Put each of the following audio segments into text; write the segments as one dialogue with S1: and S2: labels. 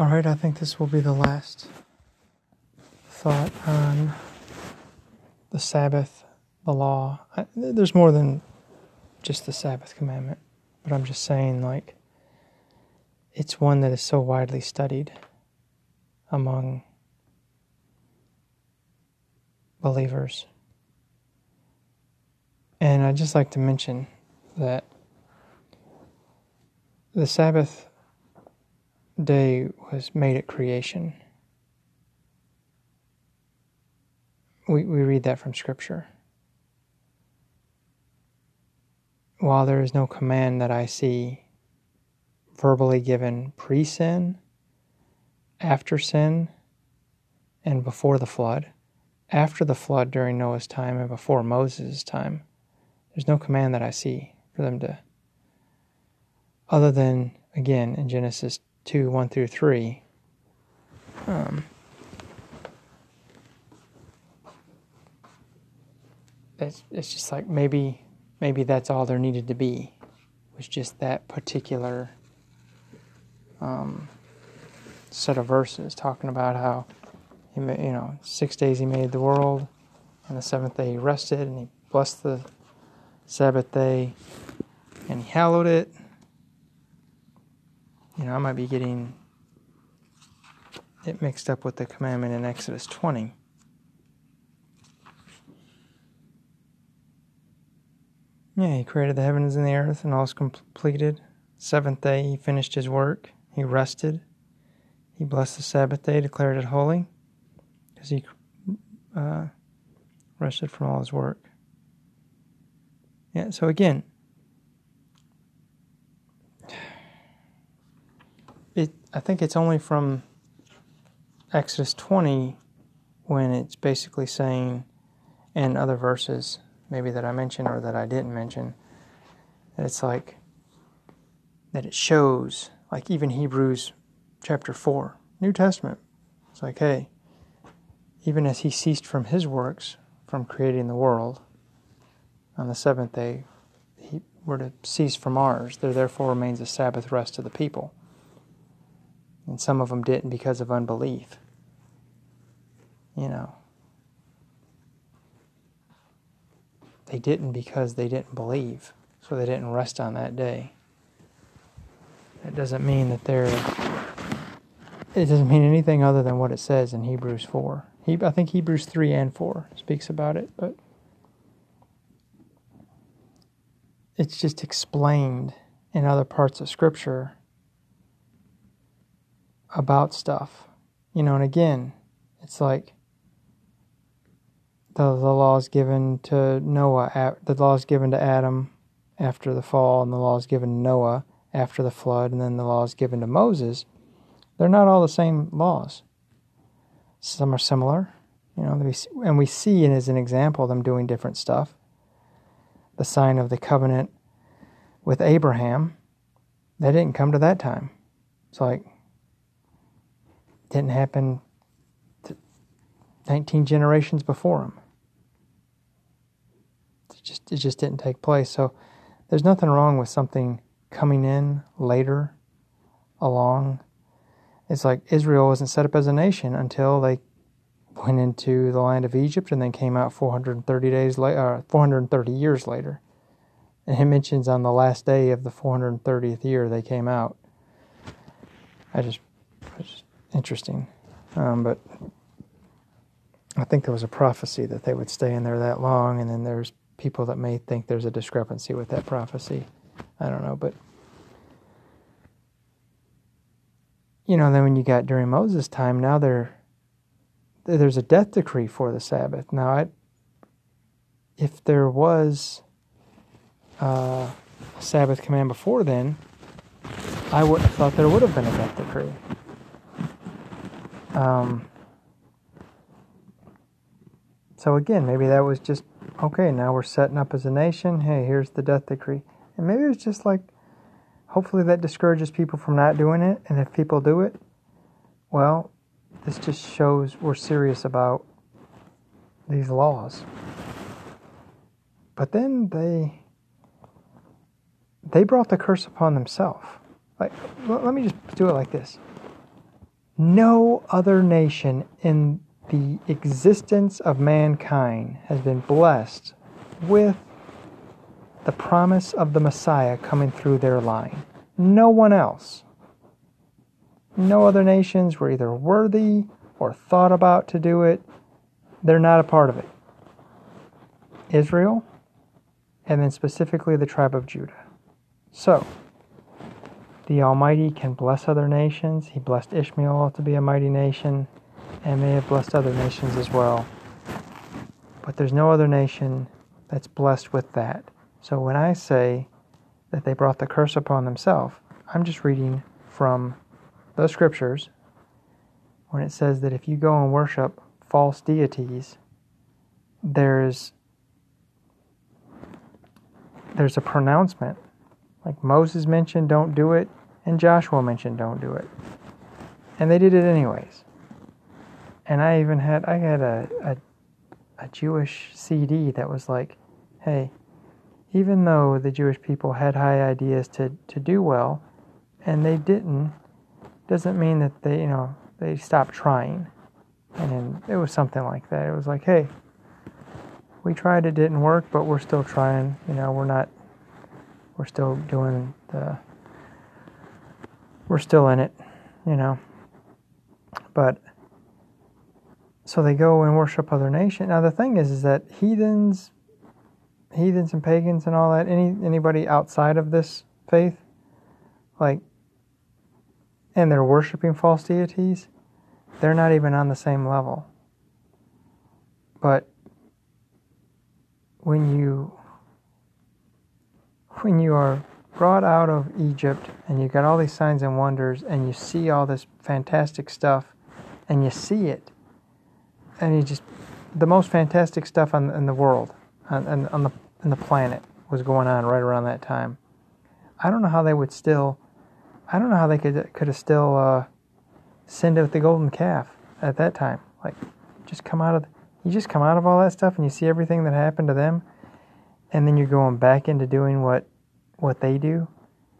S1: All right, I think this will be the last thought on the Sabbath, the law. I, there's more than just the Sabbath commandment, but I'm just saying, like, it's one that is so widely studied among believers. And I'd just like to mention that the Sabbath day was made at creation. We, we read that from Scripture. While there is no command that I see verbally given pre sin, after sin, and before the flood, after the flood during Noah's time and before Moses' time, there's no command that I see for them to, other than, again, in Genesis 2 1 through 3. Um, it's, it's just like maybe maybe that's all there needed to be was just that particular um, set of verses talking about how he made, you know six days he made the world and the seventh day he rested and he blessed the sabbath day and he hallowed it you know, I might be getting it mixed up with the commandment in Exodus 20. Yeah, he created the heavens and the earth, and all is completed. Seventh day, he finished his work. He rested. He blessed the Sabbath day, declared it holy, because he uh, rested from all his work. Yeah, so again, it I think it's only from Exodus 20 when it's basically saying and other verses maybe that I mentioned or that I didn't mention that it's like that it shows like even Hebrews chapter 4 New Testament. It's like hey even as he ceased from his works from creating the world on the seventh day he were to cease from ours. There therefore remains a sabbath rest to the people and some of them didn't because of unbelief. You know. They didn't because they didn't believe, so they didn't rest on that day. It doesn't mean that they're. It doesn't mean anything other than what it says in Hebrews 4. He, I think Hebrews 3 and 4 speaks about it, but it's just explained in other parts of Scripture about stuff. You know, and again, it's like the, the laws given to Noah, the laws given to Adam after the fall, and the laws given to Noah after the flood, and then the laws given to Moses. They're not all the same laws. Some are similar, you know, and we see it as an example them doing different stuff. The sign of the covenant with Abraham, they didn't come to that time. It's like didn't happen 19 generations before him. It just, it just didn't take place. So there's nothing wrong with something coming in later along. It's like Israel wasn't set up as a nation until they went into the land of Egypt and then came out 430 days later, uh, 430 years later. And it mentions on the last day of the 430th year they came out. I just, I just interesting. Um, but I think there was a prophecy that they would stay in there that long, and then there's people that may think there's a discrepancy with that prophecy. I don't know, but you know, then when you got during Moses' time, now there there's a death decree for the Sabbath. Now, I, if there was uh, a Sabbath command before then, I would have thought there would have been a death decree. Um, so again, maybe that was just okay. Now we're setting up as a nation. Hey, here's the death decree, and maybe it's just like, hopefully that discourages people from not doing it. And if people do it, well, this just shows we're serious about these laws. But then they they brought the curse upon themselves. Like, let me just do it like this No other nation in the existence of mankind has been blessed with the promise of the Messiah coming through their line. No one else. No other nations were either worthy or thought about to do it. They're not a part of it. Israel, and then specifically the tribe of Judah. So, the Almighty can bless other nations. He blessed Ishmael to be a mighty nation, and may have blessed other nations as well. But there's no other nation that's blessed with that. So when I say that they brought the curse upon themselves, I'm just reading from the scriptures when it says that if you go and worship false deities, there's there's a pronouncement. Like Moses mentioned, don't do it, and Joshua mentioned, don't do it. And they did it anyways. And I even had I had a, a, a Jewish CD that was like, hey, even though the Jewish people had high ideas to, to do well, and they didn't, doesn't mean that they, you know, they stopped trying. And it was something like that. It was like, hey, we tried, it didn't work, but we're still trying. You know, we're not, we're still doing the, we're still in it, you know. But, so they go and worship other nations. Now, the thing is, is that heathens, heathens and pagans and all that, any anybody outside of this faith, like, and they're worshiping false deities, they're not even on the same level. But when you when you are brought out of Egypt and you got all these signs and wonders and you see all this fantastic stuff and you see it and you just the most fantastic stuff on, in the world and on the on the planet was going on right around that time. I don't know how they would still. I don't know how they could could have still uh, sinned with the golden calf at that time. Like, just come out of you just come out of all that stuff and you see everything that happened to them, and then you're going back into doing what what they do,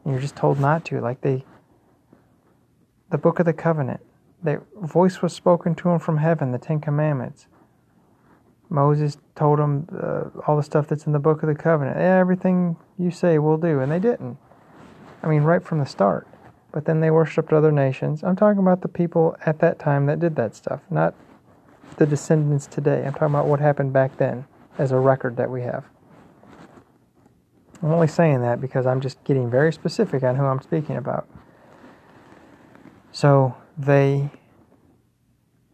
S1: and you're just told not to. Like they, the book of the covenant, the voice was spoken to them from heaven, the Ten Commandments. Moses told them uh, all the stuff that's in the book of the covenant. Everything you say we'll do. And they didn't. I mean, right from the start. But then they worshiped other nations. I'm talking about the people at that time that did that stuff, not the descendants today. I'm talking about what happened back then as a record that we have. I'm only saying that because I'm just getting very specific on who I'm speaking about. So they.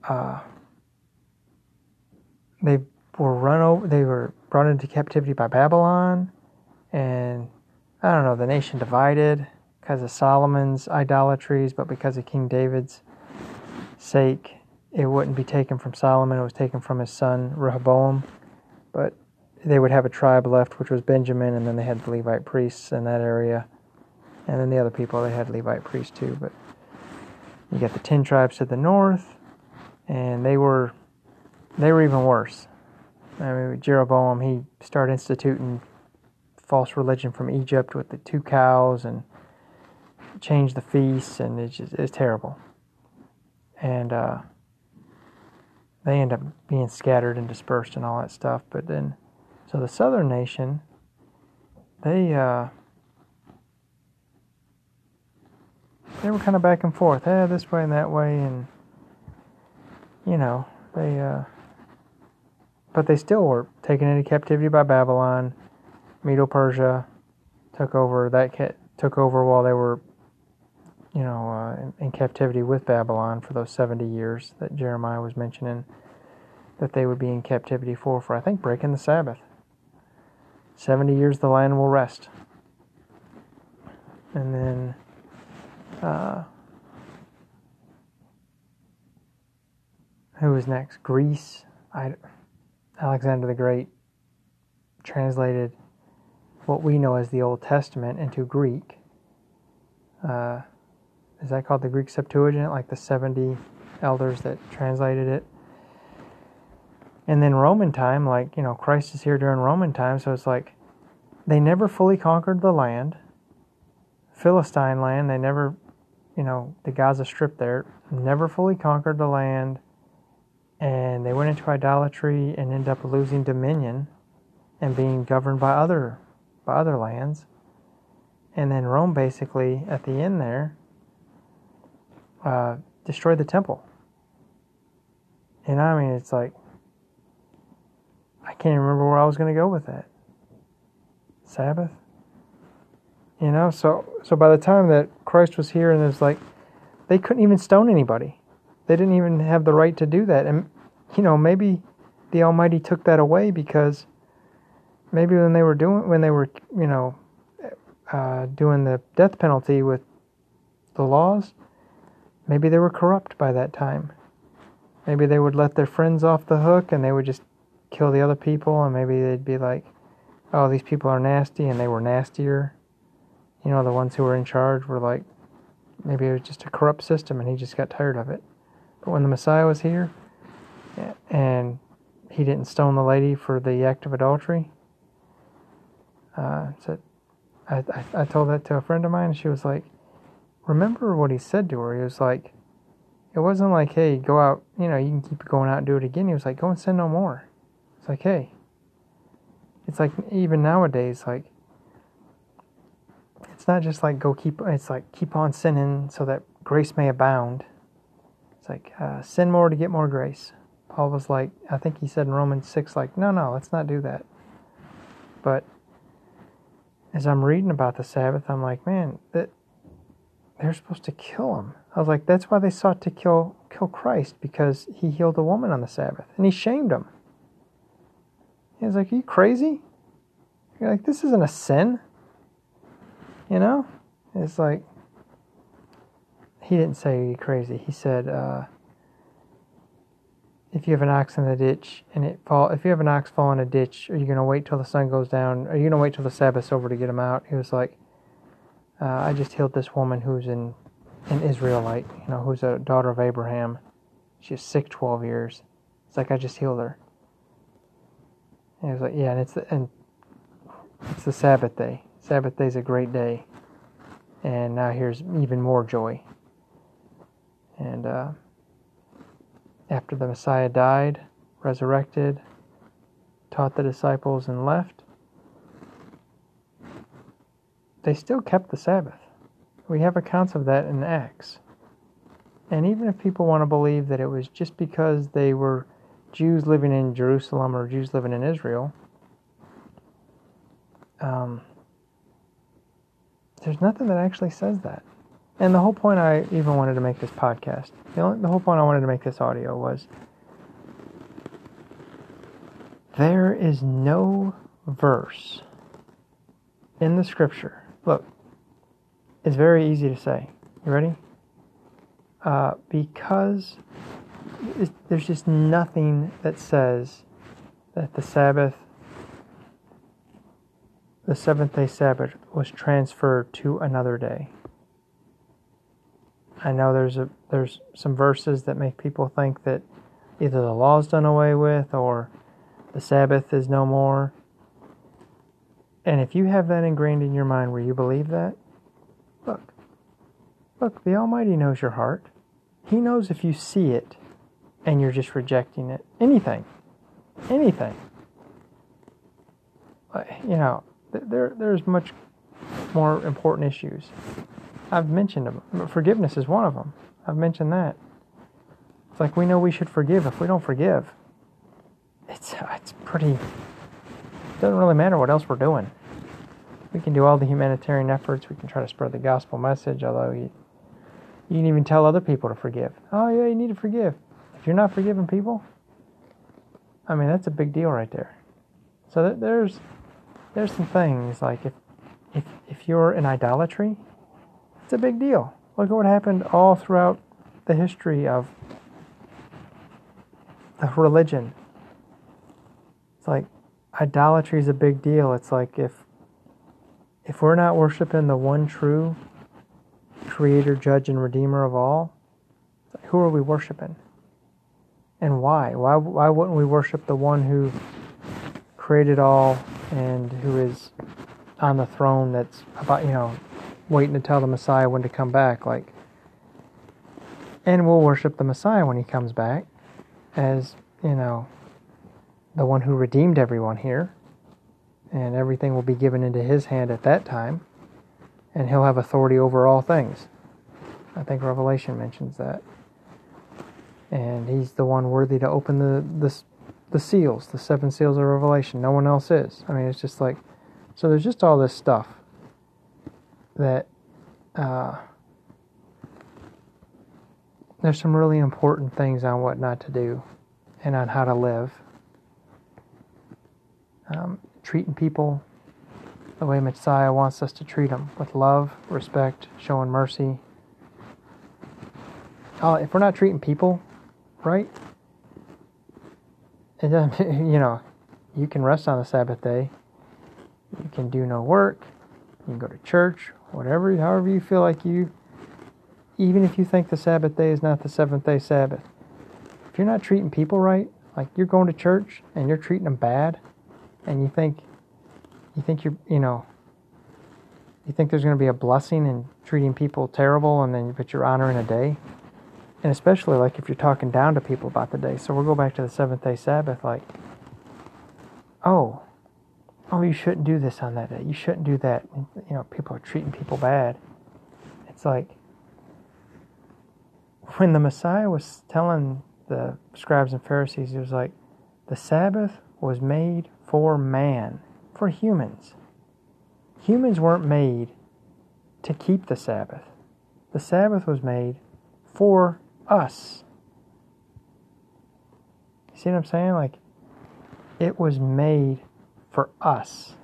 S1: Uh, they were run over. They were brought into captivity by Babylon, and I don't know. The nation divided because of Solomon's idolatries, but because of King David's sake, it wouldn't be taken from Solomon. It was taken from his son Rehoboam. But they would have a tribe left, which was Benjamin, and then they had the Levite priests in that area, and then the other people they had Levite priests too. But you got the ten tribes to the north, and they were they were even worse. I mean, Jeroboam, he started instituting false religion from Egypt with the two cows and changed the feasts, and it's just it's terrible. And uh, they end up being scattered and dispersed and all that stuff. But then, so the southern nation, they uh, they were kind of back and forth, eh, this way and that way, and you know they. Uh, but they still were taken into captivity by Babylon. Medo Persia took over that took over while they were, you know, uh, in, in captivity with Babylon for those seventy years that Jeremiah was mentioning that they would be in captivity for for I think breaking the Sabbath. Seventy years the land will rest, and then. Uh, who was next? Greece. I Alexander the Great translated what we know as the Old Testament into Greek. Uh, is that called the Greek Septuagint? Like the 70 elders that translated it. And then Roman time, like, you know, Christ is here during Roman time, so it's like they never fully conquered the land. Philistine land, they never you know, the Gaza Strip there, never fully conquered the land, and they went into idolatry and ended up losing dominion and being governed by other by other lands. And then Rome basically at the end there uh, destroyed the temple. And I mean, it's like I can't remember where I was going to go with that. Sabbath. You know, so so by the time that Christ was here, and it's like they couldn't even stone anybody. They didn't even have the right to do that. And you know, maybe the Almighty took that away because maybe when they were doing when they were you know uh, doing the death penalty with the laws, maybe they were corrupt by that time. Maybe they would let their friends off the hook and they would just kill the other people, and maybe they'd be like, "Oh, these people are nasty," and they were nastier you know, the ones who were in charge were like, maybe it was just a corrupt system and he just got tired of it. But when the Messiah was here and he didn't stone the lady for the act of adultery, uh, said, I, I, I told that to a friend of mine and she was like, remember what he said to her. He was like, it wasn't like, hey, go out, you know, you can keep going out and do it again. He was like, go and sin no more. It's like, hey, it's like even nowadays, like it's not just like go keep it's like keep on sinning so that grace may abound. It's like uh, sin more to get more grace. Paul was like i think he said in romans 6 like no no let's not do that. But as i'm reading about the sabbath i'm like man that they're supposed to kill him. I was like that's why they sought to kill kill christ because he healed a woman on the sabbath and he shamed him he was like are you crazy you're like this isn't a sin you know? It's like, he didn't say you're crazy. He said, uh, if you have an ox in the ditch and it fall, if you have an ox fall in a ditch, are you going to wait till the sun goes down? Are you going to wait till the Sabbath's over to get him out? He was like, uh, I just healed this woman who's in an Israelite, you know, who's a daughter of Abraham. She's sick 12 years. It's like I just healed her. And he was like, yeah, and it's the, and it's the Sabbath day. Sabbath day is a great day. And now here's even more joy. And uh, after the Messiah died, resurrected, taught the disciples, and left, they still kept the Sabbath. We have accounts of that in Acts. And even if people want to believe that it was just because they were Jews living in Jerusalem or Jews living in Israel, um, there's nothing that actually says that. And the whole point I even wanted to make this podcast, the, only, the whole point I wanted to make this audio was there is no verse in the scripture. Look, it's very easy to say. You ready? Uh, because there's just nothing that says that the Sabbath the seventh day Sabbath was transferred to another day. I know there's a there's some verses that make people think that either the law's done away with or the Sabbath is no more. And if you have that ingrained in your mind where you believe that, look, look, the Almighty knows your heart. He knows if you see it and you're just rejecting it. Anything. Anything. You know, there there's much more important issues. I've mentioned them. Forgiveness is one of them. I've mentioned that. It's like we know we should forgive. If we don't forgive, it's uh, it's pretty. It doesn't really matter what else we're doing. We can do all the humanitarian efforts. We can try to spread the gospel message. Although you, you can even tell other people to forgive. Oh yeah, you need to forgive. If you're not forgiving people, I mean that's a big deal right there. So there's there's some things like if if if you're in idolatry, it's a big deal. Look at what happened all throughout the history of the religion. It's like idolatry is a big deal. It's like if if we're not worshiping the one true creator, judge, and redeemer of all, who are we worshiping? And why? Why why wouldn't we worship the one who created all and who is on the throne that's about, you know, waiting to tell the Messiah when to come back. Like, And we'll worship the Messiah when he comes back as, you know, the one who redeemed everyone here. And everything will be given into his hand at that time. And he'll have authority over all things. I think Revelation mentions that. And he's the one worthy to open the, the, the seals, the seven seals of Revelation. No one else is. I mean, it's just like, so there's just all this stuff that uh, there's some really important things on what not to do and on how to live. Um, treating people the way Messiah wants us to treat them with love, respect, showing mercy. Uh, if we're not treating people right, it doesn't, you know, you can rest on the Sabbath day. You can do no work. You can go to church, whatever, however you feel like you, even if you think the Sabbath day is not the seventh day Sabbath. If you're not treating people right, like you're going to church and you're treating them bad, and you think, you think you're, you know, you think there's going to be a blessing in treating people terrible, and then but you're honoring a day, and especially like if you're talking down to people about the day. So we'll go back to the seventh day Sabbath, like, oh, oh, you shouldn't do this on that day. You shouldn't do that. You know, people are treating people bad. It's like when the Messiah was telling the scribes and Pharisees, he was like, the Sabbath was made for man, for humans. Humans weren't made to keep the Sabbath. The Sabbath was made for us. See what I'm saying? Like, it was made for us.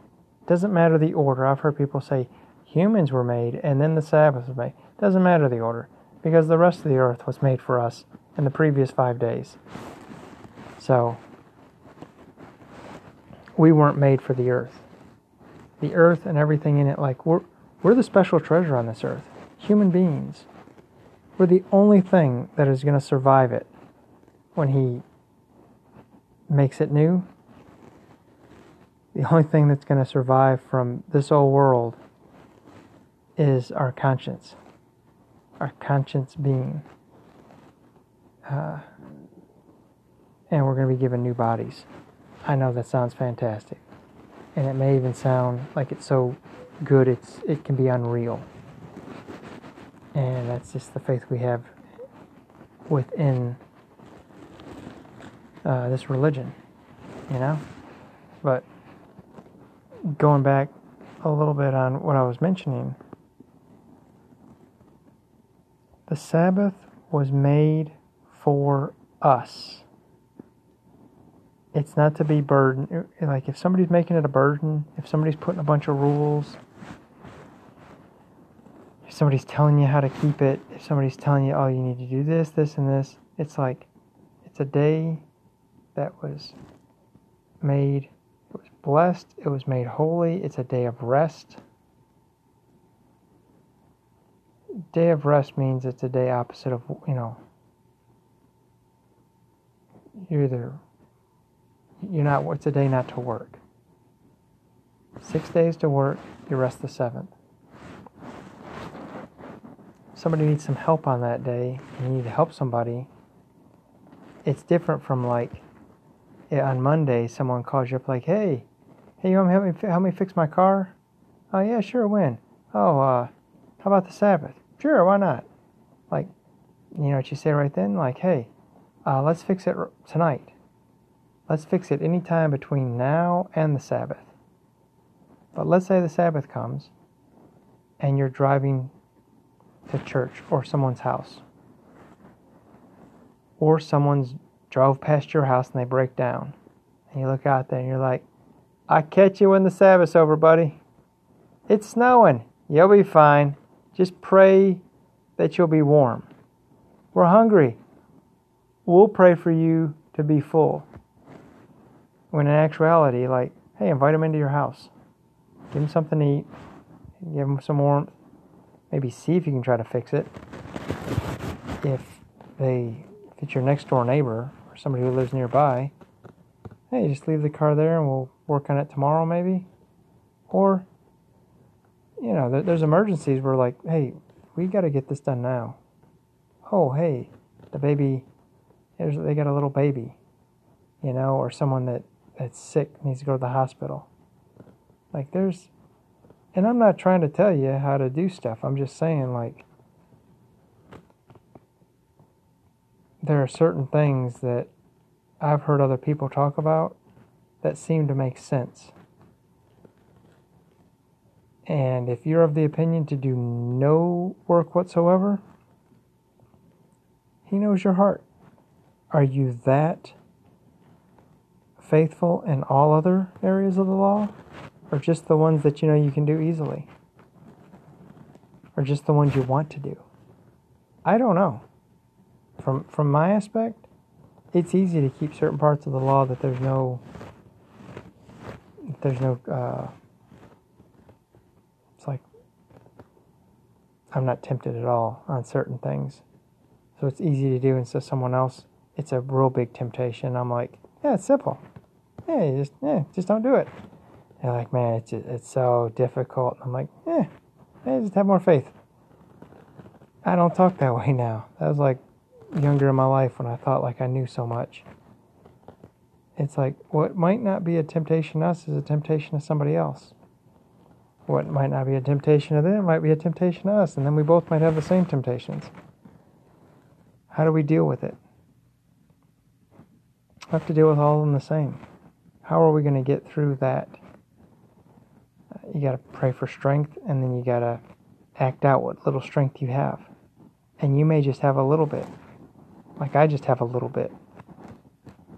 S1: Doesn't matter the order. I've heard people say humans were made and then the Sabbath was made. Doesn't matter the order because the rest of the earth was made for us in the previous five days. So, we weren't made for the earth. The earth and everything in it, like, we're, we're the special treasure on this earth. Human beings. We're the only thing that is going to survive it when He makes it new the only thing that's going to survive from this old world is our conscience, our conscience being. Uh, and we're going to be given new bodies. I know that sounds fantastic. And it may even sound like it's so good it's it can be unreal. And that's just the faith we have within uh, this religion, you know? But going back a little bit on what I was mentioning, the Sabbath was made for us. It's not to be burden. Like if somebody's making it a burden, if somebody's putting a bunch of rules, if somebody's telling you how to keep it, if somebody's telling you, oh, you need to do this, this, and this, it's like it's a day that was made it was blessed. It was made holy. It's a day of rest. Day of rest means it's a day opposite of, you know, you're either, you're not, it's a day not to work. Six days to work, you rest the seventh. Somebody needs some help on that day, and you need to help somebody. It's different from like, on Monday, someone calls you up like, "Hey, hey, you want to help me help me fix my car?" Oh yeah, sure. When? Oh, uh, how about the Sabbath? Sure, why not? Like, you know what you say right then? Like, hey, uh, let's fix it tonight. Let's fix it any time between now and the Sabbath. But let's say the Sabbath comes and you're driving to church or someone's house or someone's drove past your house and they break down. And you look out there and you're like, I catch you when the Sabbath's over, buddy. It's snowing. You'll be fine. Just pray that you'll be warm. We're hungry. We'll pray for you to be full. When in actuality, like, hey, invite them into your house. Give them something to eat. Give them some warmth. Maybe see if you can try to fix it. If they, if it's your next door neighbor or somebody who lives nearby, hey, just leave the car there and we'll work on it tomorrow, maybe. Or, you know, there's emergencies where, like, hey, we got to get this done now. oh, hey, the baby, they got a little baby, you know, or someone that, that's sick needs to go to the hospital. Like, there's, and I'm not trying to tell you how to do stuff. I'm just saying, like, there are certain things that I've heard other people talk about that seem to make sense. And if you're of the opinion to do no work whatsoever, He knows your heart. Are you that faithful in all other areas of the law? Or just the ones that you know you can do easily? Or just the ones you want to do? I don't know. From from my aspect, it's easy to keep certain parts of the law that there's no there's no uh, it's like I'm not tempted at all on certain things. So it's easy to do and so someone else it's a real big temptation. I'm like, yeah, it's simple. Yeah, just yeah, just don't do it. They're like, man, it's it's so difficult. I'm like, yeah, yeah, just have more faith. I don't talk that way now. That was like younger in my life when I thought like I knew so much. It's like what might not be a temptation to us is a temptation to somebody else. What might not be a temptation to them might be a temptation to us, and then we both might have the same temptations. How do we deal with it? We have to deal with all of them the same. How are we going to get through that? You got to pray for strength, and then you got to act out what little strength you have. And you may just have a little bit. Like I just have a little bit.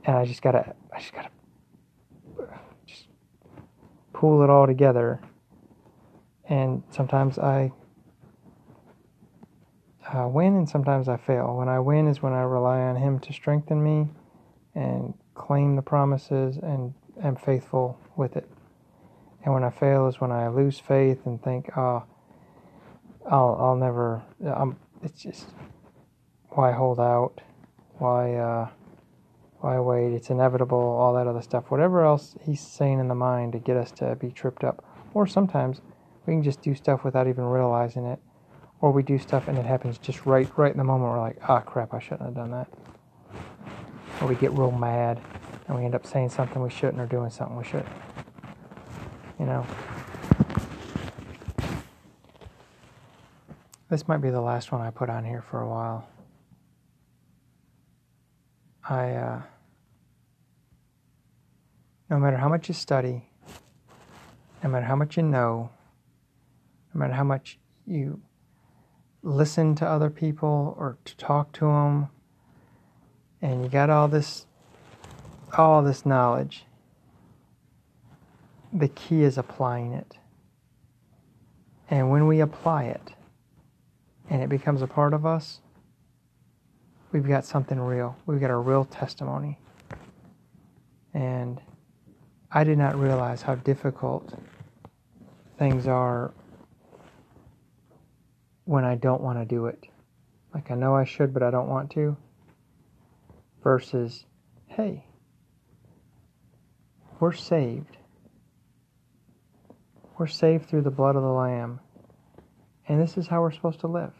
S1: And I just gotta, I just gotta just pull it all together. And sometimes I uh, win and sometimes I fail. When I win is when I rely on Him to strengthen me and claim the promises and am faithful with it. And when I fail is when I lose faith and think, oh, I'll, I'll never, I'm, it's just, why hold out? Why uh, why wait? It's inevitable. All that other stuff. Whatever else he's saying in the mind to get us to be tripped up. Or sometimes we can just do stuff without even realizing it. Or we do stuff and it happens just right right in the moment. We're like, ah, oh, crap, I shouldn't have done that. Or we get real mad and we end up saying something we shouldn't or doing something we shouldn't. You know. This might be the last one I put on here for a while. I, uh, no matter how much you study, no matter how much you know, no matter how much you listen to other people or to talk to them, and you got all this, all this knowledge, the key is applying it. And when we apply it, and it becomes a part of us, we've got something real. We've got a real testimony. And I did not realize how difficult things are when I don't want to do it. Like I know I should, but I don't want to. Versus, hey, we're saved. We're saved through the blood of the Lamb. And this is how we're supposed to live.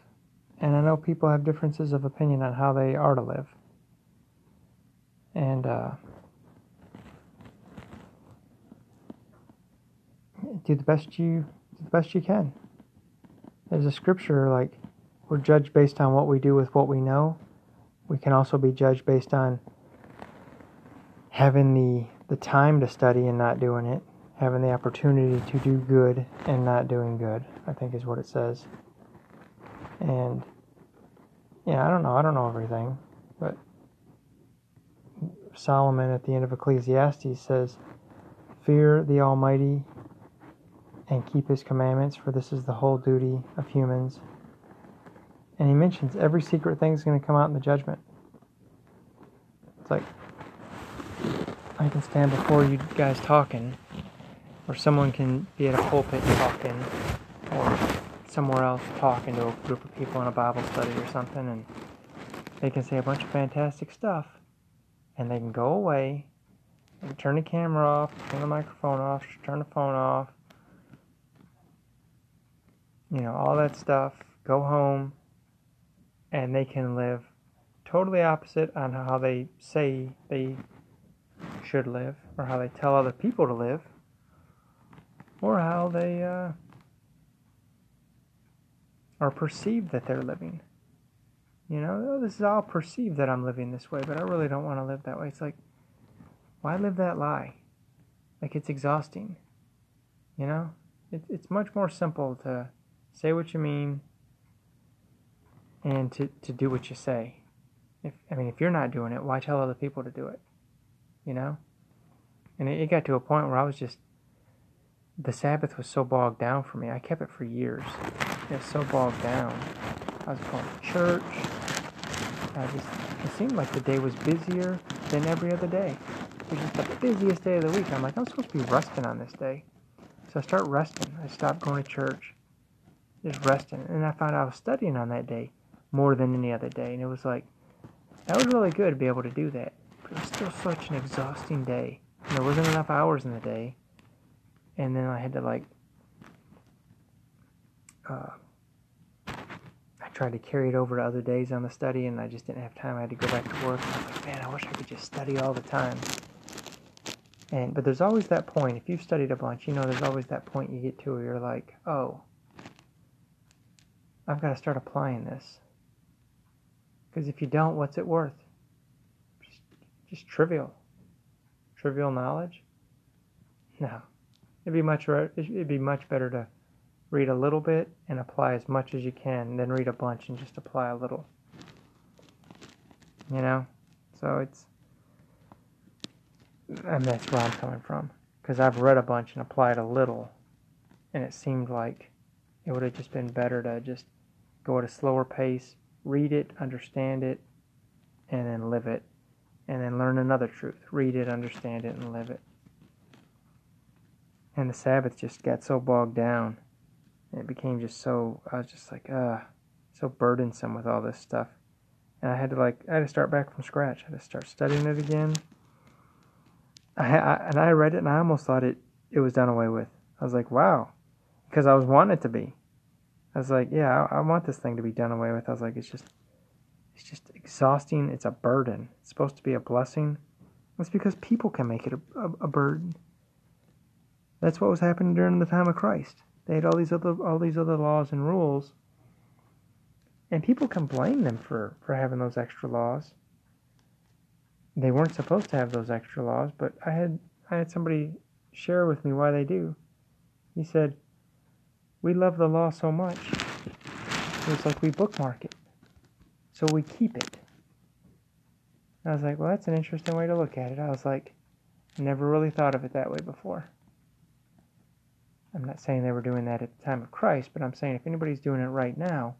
S1: And I know people have differences of opinion on how they are to live. And uh, do the best you do the best you can. There's a scripture like we're judged based on what we do with what we know. We can also be judged based on having the the time to study and not doing it having the opportunity to do good and not doing good, I think is what it says. And yeah, I don't know, I don't know everything, but Solomon at the end of Ecclesiastes says, Fear the Almighty and keep his commandments, for this is the whole duty of humans. And he mentions every secret thing is going to come out in the judgment. It's like, I can stand before you guys talking or someone can be at a pulpit talking, or somewhere else talking to a group of people in a Bible study or something, and they can say a bunch of fantastic stuff, and they can go away and turn the camera off, turn the microphone off, turn the phone off, you know, all that stuff, go home, and they can live totally opposite on how they say they should live, or how they tell other people to live, or how they uh, are perceived that they're living. You know, oh, this is all perceived that I'm living this way, but I really don't want to live that way. It's like, why live that lie? Like, it's exhausting. You know, it, it's much more simple to say what you mean and to, to do what you say. If I mean, if you're not doing it, why tell other people to do it? You know? And it, it got to a point where I was just, the Sabbath was so bogged down for me. I kept it for years. It was so bogged down. I was going to church. I just, it seemed like the day was busier than every other day. It was just the busiest day of the week. I'm like, I'm supposed to be resting on this day. So I start resting. I stopped going to church, just resting. And I found I was studying on that day more than any other day. And it was like, that was really good to be able to do that. But it was still such an exhausting day. And there wasn't enough hours in the day. And then I had to like, uh, I tried to carry it over to other days on the study, and I just didn't have time. I had to go back to work. I was like, man, I wish I could just study all the time. And but there's always that point. If you've studied a bunch, you know there's always that point you get to where you're like, oh, I've got to start applying this. Because if you don't, what's it worth? Just, just trivial, trivial knowledge. No, it'd be much it'd be much better to read a little bit and apply as much as you can, than read a bunch and just apply a little. You know, so it's and that's where I'm coming from. Because I've read a bunch and applied a little, and it seemed like it would have just been better to just go at a slower pace, read it, understand it, and then live it. And then learn another truth. Read it, understand it, and live it. And the Sabbath just got so bogged down. It became just so, I was just like, uh, so burdensome with all this stuff. And I had to like, I had to start back from scratch. I had to start studying it again I, I, and I read it and I almost thought it it was done away with. I was like, wow, because I was wanting it to be. I was like, yeah, I, I, want this thing to be done away with. I was like, it's just it's just exhausting. It's a burden. It's supposed to be a blessing. It's because people can make it a, a, a burden. That's what was happening during the time of Christ. They had all these other all these other laws and rules, and people can blame them for for having those extra laws they weren't supposed to have those extra laws, but I had I had somebody share with me why they do. He said, "We love the law so much. It's like we bookmark it, so we keep it." I was like, "Well, that's an interesting way to look at it." I was like, never really thought of it that way before." I'm not saying they were doing that at the time of Christ, but I'm saying if anybody's doing it right now,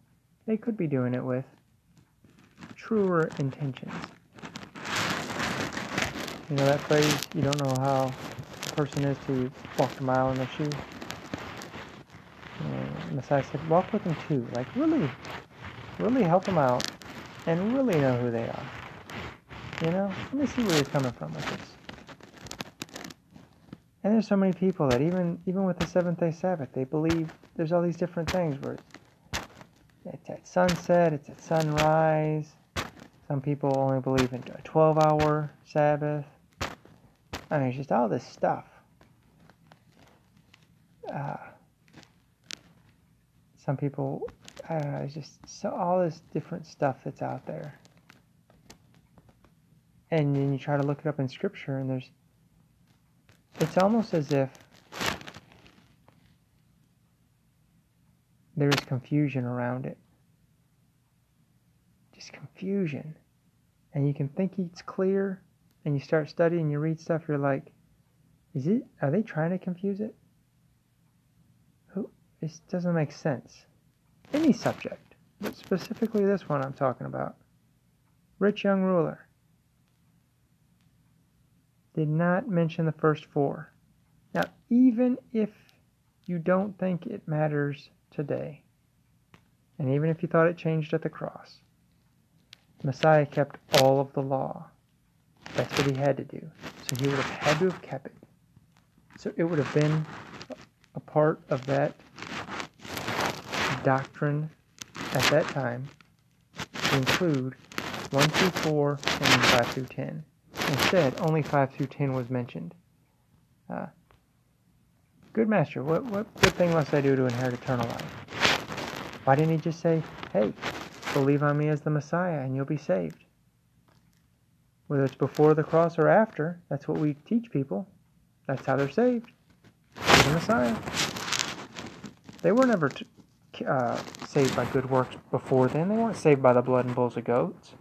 S1: they could be doing it with truer intentions. You know that phrase, you don't know how a person is you walk a mile in their shoes? And Messiah said, walk with them too. Like, really, really help them out and really know who they are. You know? Let me see where you're coming from with this. And there's so many people that even even with the seventh day Sabbath, they believe there's all these different things where it's at sunset, it's at sunrise. Some people only believe in a 12 hour Sabbath. I mean, it's just all this stuff. Uh, some people, I don't know, it's just so all this different stuff that's out there. And then you try to look it up in scripture, and there's, it's almost as if there is confusion around it. Just confusion. And you can think it's clear, and you start studying, you read stuff, you're like, is it? Are they trying to confuse it? Who? This doesn't make sense. Any subject, but specifically this one I'm talking about. Rich young ruler. Did not mention the first four. Now, even if you don't think it matters today, and even if you thought it changed at the cross, Messiah kept all of the law. That's what he had to do. So he would have had to have kept it. So it would have been a part of that doctrine at that time. to include 1 through 4 and 5 through 10. Instead, only 5 through 10 was mentioned. Uh, good master, what, what good thing must I do to inherit eternal life? Why didn't he just say, hey, believe on me as the Messiah and you'll be saved? Whether it's before the cross or after, that's what we teach people. That's how they're saved. The Messiah. They were never t- uh, saved by good works before then. They weren't saved by the blood and bulls of goats.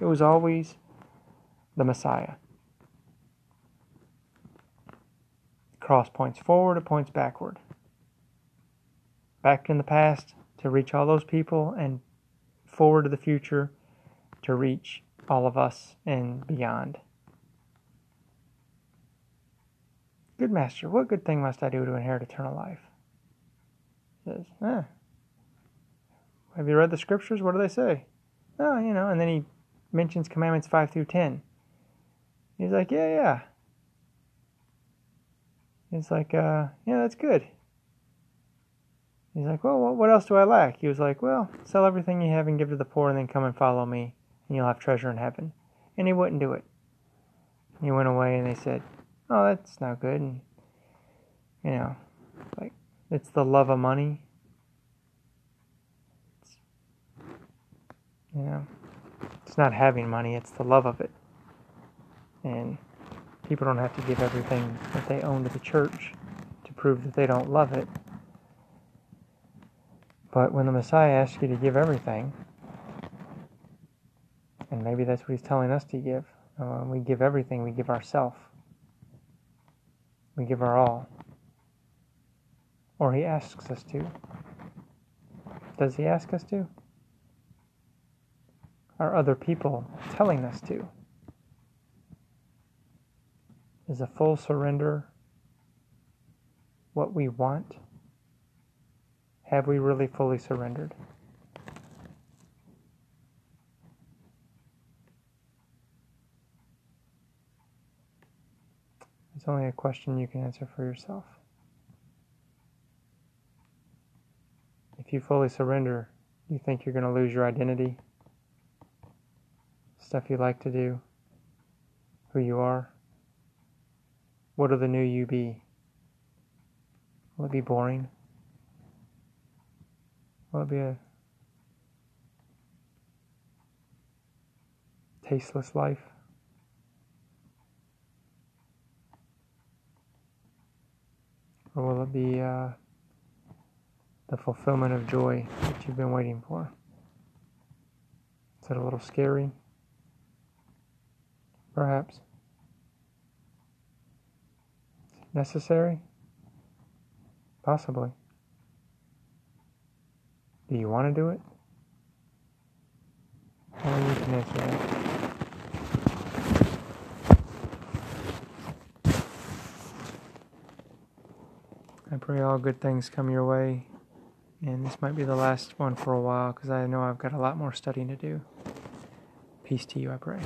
S1: It was always the Messiah. The cross points forward, it points backward. Back in the past to reach all those people, and forward to the future to reach all of us and beyond. Good master, what good thing must I do to inherit eternal life? He says, eh. Have you read the scriptures? What do they say? Oh, you know, and then he mentions commandments 5 through 10. He's like, yeah, yeah. He's like, uh, yeah, that's good. He's like, well, what else do I lack? He was like, well, sell everything you have and give to the poor, and then come and follow me, and you'll have treasure in heaven. And he wouldn't do it. He went away, and they said, oh, that's not good. And, you know, like, it's the love of money. It's, you know, it's not having money, it's the love of it. And people don't have to give everything that they own to the church to prove that they don't love it. But when the Messiah asks you to give everything, and maybe that's what he's telling us to give, uh, we give everything, we give ourself. We give our all. Or he asks us to. Does he ask us to? Are other people telling us to? Is a full surrender what we want? Have we really fully surrendered? It's only a question you can answer for yourself. If you fully surrender, you think you're going to lose your identity, stuff you like to do, who you are. What will the new you be? Will it be boring? Will it be a tasteless life? Or will it be uh, the fulfillment of joy that you've been waiting for? Is it a little scary? Perhaps. Necessary? Possibly. Do you want to do it? Only you can answer that. I pray all good things come your way, and this might be the last one for a while because I know I've got a lot more studying to do. Peace to you, I pray.